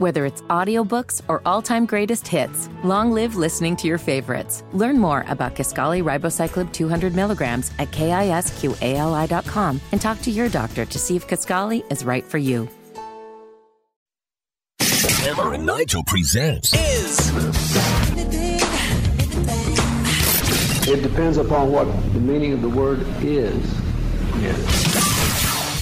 Whether it's audiobooks or all-time greatest hits, long live listening to your favorites. Learn more about Kisqali Ribociclib 200 milligrams at kisqali.com and talk to your doctor to see if Kisqali is right for you. Hammer and Nigel presents is It depends upon what the meaning of the word is.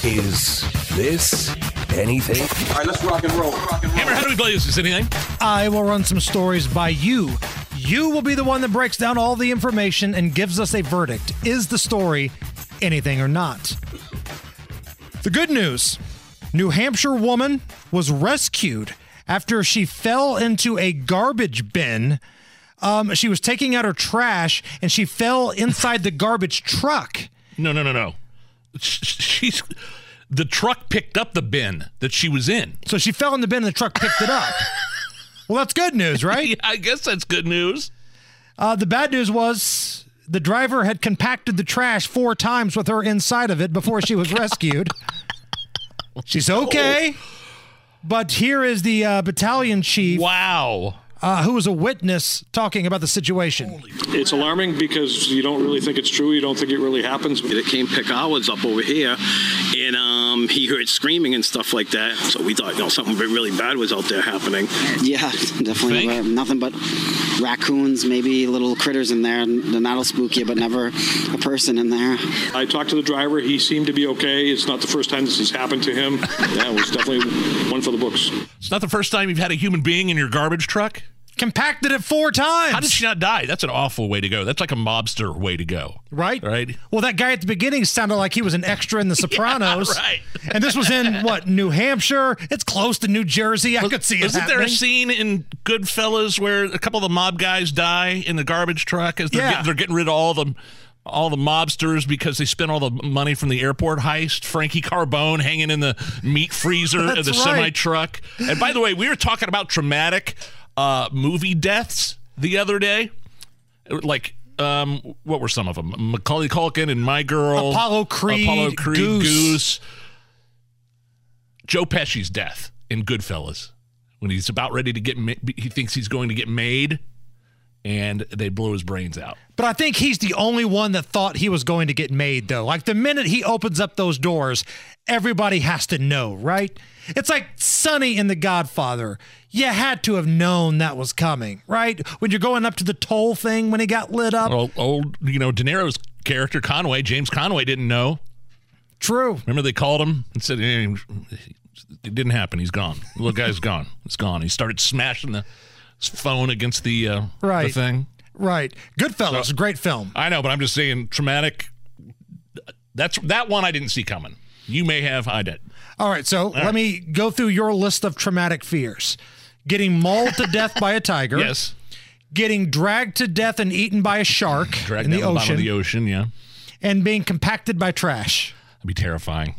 Is This Anything? All right, let's rock and roll. Rock and roll. Hammer, how do we play this? Is anything? I will run some stories by you. You will be the one that breaks down all the information and gives us a verdict. Is the story anything or not? The good news New Hampshire woman was rescued after she fell into a garbage bin. Um, she was taking out her trash and she fell inside the garbage truck. No, no, no, no. She's the truck picked up the bin that she was in. So she fell in the bin and the truck picked it up. Well, that's good news, right? Yeah, I guess that's good news. Uh, the bad news was the driver had compacted the trash four times with her inside of it before she was rescued. She's okay. But here is the uh, battalion chief Wow. Uh, who was a witness talking about the situation. It's alarming because you don't really think it's true. You don't think it really happens. It came pick hours up over here, and um, he heard screaming and stuff like that. So we thought, you know, something really bad was out there happening. Yeah, definitely nothing but raccoons, maybe little critters in there, and that'll spook you, but never a person in there. I talked to the driver. He seemed to be okay. It's not the first time this has happened to him. Yeah, it was definitely one for the books. It's not the first time you've had a human being in your garbage truck. Compacted it four times. How did she not die? That's an awful way to go. That's like a mobster way to go. Right? Right. Well, that guy at the beginning sounded like he was an extra in The Sopranos. right. And this was in, what, New Hampshire? It's close to New Jersey. I could see it Isn't there a scene in Goodfellas where a couple of the mob guys die in the garbage truck as they're, Yeah. getting, they're getting rid of all the all the mobsters because they spent all the money from the airport heist? Frankie Carbone hanging in the meat freezer of the right. semi truck. And by the way, we were talking about traumatic uh, movie deaths the other day. Like, um, what were some of them? Macaulay Culkin and My Girl, Apollo Creed, Apollo Creed, Goose. Goose. Joe Pesci's death in Goodfellas when he's about ready to get, ma- he thinks he's going to get made, and they blow his brains out. But I think he's the only one that thought he was going to get made, though. Like the minute he opens up those doors, everybody has to know, right? It's like Sonny in The Godfather. You had to have known that was coming, right? When you're going up to the toll thing when he got lit up. Well, old, you know, De Niro's character Conway, James Conway, didn't know. True. Remember they called him and said "Eh, it didn't happen. He's gone. The little guy's gone. It's gone. He started smashing the phone against the uh, right the Right. thing. Right. Goodfellas, great film. I know, but I'm just saying traumatic. That's that one I didn't see coming. You may have. I did. All right, so let me go through your list of traumatic fears. Getting mauled to death by a tiger. Yes. Getting dragged to death and eaten by a shark Dragged in the the bottom ocean. of the ocean. Yeah, and being compacted by trash. that'd be terrifying.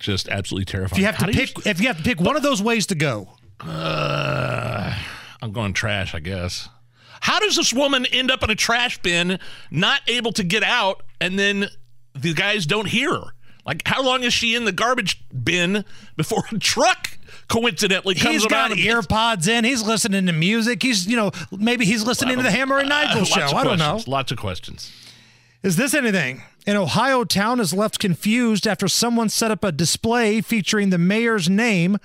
Just absolutely terrifying. If you have How to pick, if you have to pick one of those ways to go, Uh, I'm going trash, I guess. How does this woman end up in a trash bin, not able to get out, and then the guys don't hear her? Like, how long is she in the garbage bin before a truck coincidentally comes around? he's got earpods in. He's listening to music. He's, you know, maybe he's listening to the Hammer and Nigel Uh, show. I don't know. Lots of questions. Is this anything? An Ohio town is left confused after someone set up a display featuring the mayor's name,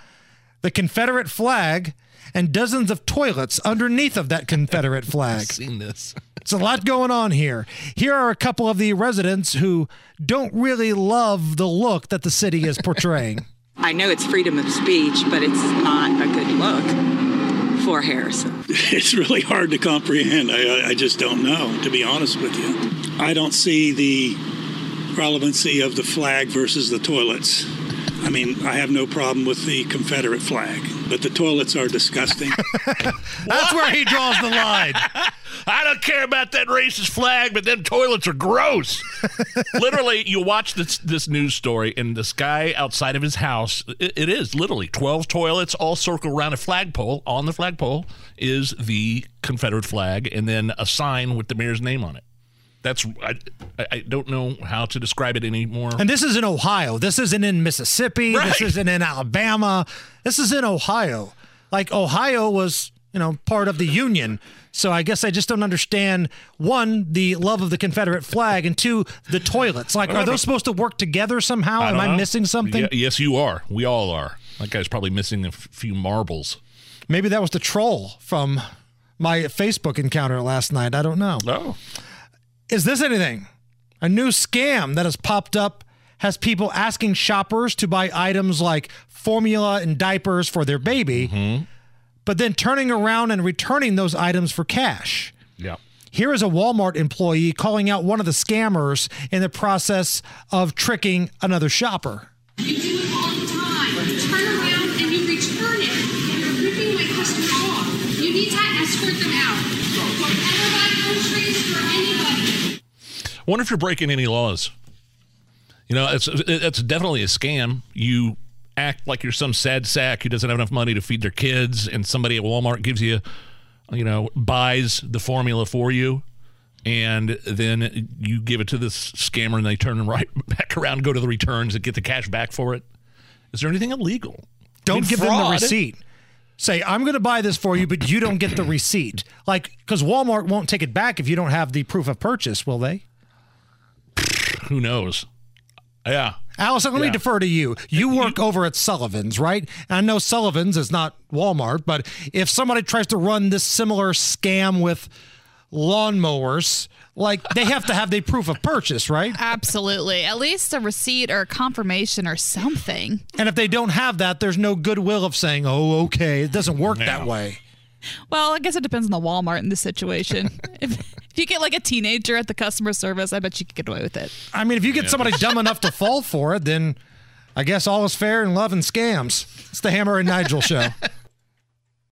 the Confederate flag, and dozens of toilets underneath of that Confederate flag. I've Seen this? It's a lot going on here. Here are a couple of the residents who don't really love the look that the city is portraying. I know it's freedom of speech, but it's not a good look for Harrison. It's really hard to comprehend. I, I- I just don't know, to be honest with you. I don't see the relevancy of the flag versus the toilets. I mean, I have no problem with the Confederate flag, but the toilets are disgusting. That's where he draws the line. I don't care about that racist flag, but them toilets are gross. literally, you watch this this news story, and this guy outside of his house, it, it is literally twelve toilets all circle around a flagpole. On the flagpole is the Confederate flag, and then a sign with the mayor's name on it. That's I, I- I don't know how to describe it anymore. And this is in Ohio. This isn't in Mississippi. This isn't in Alabama. This is in Ohio. like Ohio was, you know, part of the Union. So I guess I just don't understand one, the love of the Confederate flag, and two, the toilets. Like, are those supposed to work together somehow? Am I know. missing something? Ye- yes, you are. We all are. That guy's probably missing a f- few marbles. Maybe that was the troll from my Facebook encounter last night. I don't know. Oh. Is this anything? A new scam that has popped up has people asking shoppers to buy items like formula and diapers for their baby, mm-hmm. but then turning around and returning those items for cash. Yeah. Here is a Walmart employee calling out one of the scammers in the process of tricking another shopper. Wonder if you're breaking any laws. You know, it's it's definitely a scam. You act like you're some sad sack who doesn't have enough money to feed their kids, and somebody at Walmart gives you, you know, buys the formula for you, and then you give it to this scammer, and they turn right back around, go to the returns, and get the cash back for it. Is there anything illegal? Don't I mean, give them the receipt. Say, I'm going to buy this for you, but you don't get the receipt. Like, because Walmart won't take it back if you don't have the proof of purchase, will they? Who knows? Yeah. Allison, let me defer to you. You work over at Sullivan's, right? And I know Sullivan's is not Walmart, but if somebody tries to run this similar scam with lawnmowers, like they have to have the proof of purchase, right? Absolutely. At least a receipt or a confirmation or something. And if they don't have that, there's no goodwill of saying, "Oh, okay." It doesn't work that way. Well, I guess it depends on the Walmart in this situation. if, if you get like a teenager at the customer service, I bet you could get away with it. I mean, if you get somebody dumb enough to fall for it, then I guess all is fair in love and scams. It's the Hammer and Nigel show.